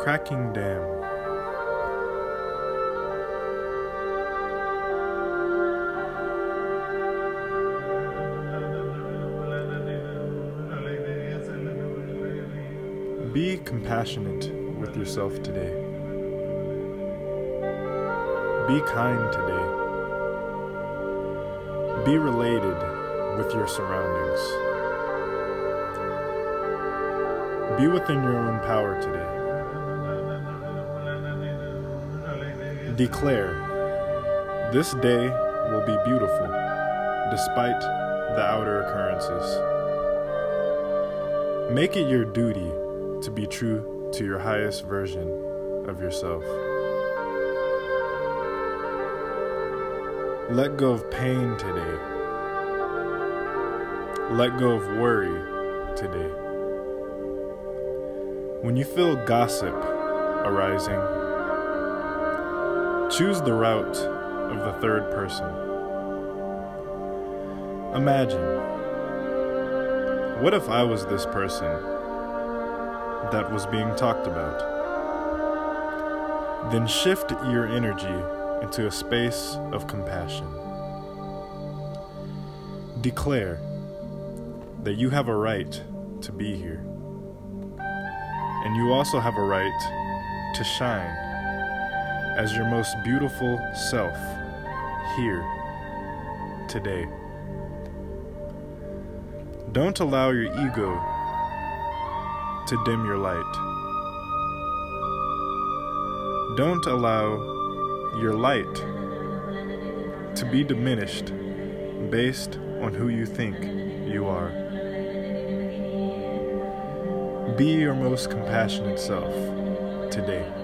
cracking dam. Be compassionate with yourself today. Be kind today. Be related with your surroundings. Be within your own power today. Declare, this day will be beautiful despite the outer occurrences. Make it your duty to be true to your highest version of yourself. Let go of pain today. Let go of worry today. When you feel gossip arising, choose the route of the third person. Imagine, what if I was this person that was being talked about? Then shift your energy into a space of compassion. Declare that you have a right to be here. And you also have a right to shine as your most beautiful self here today. Don't allow your ego to dim your light. Don't allow your light to be diminished based on who you think you are. Be your most compassionate self today.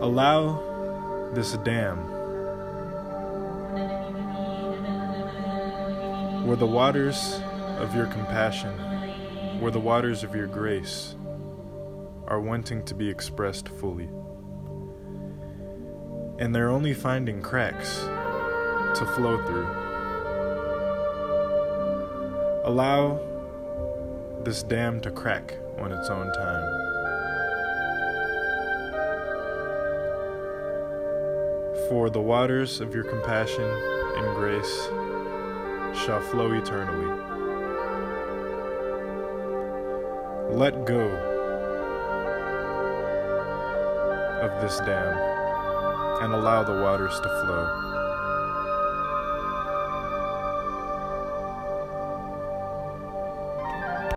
Allow this dam where the waters of your compassion, where the waters of your grace are wanting to be expressed fully. And they're only finding cracks to flow through. Allow this dam to crack on its own time. For the waters of your compassion and grace shall flow eternally. Let go of this dam and allow the waters to flow.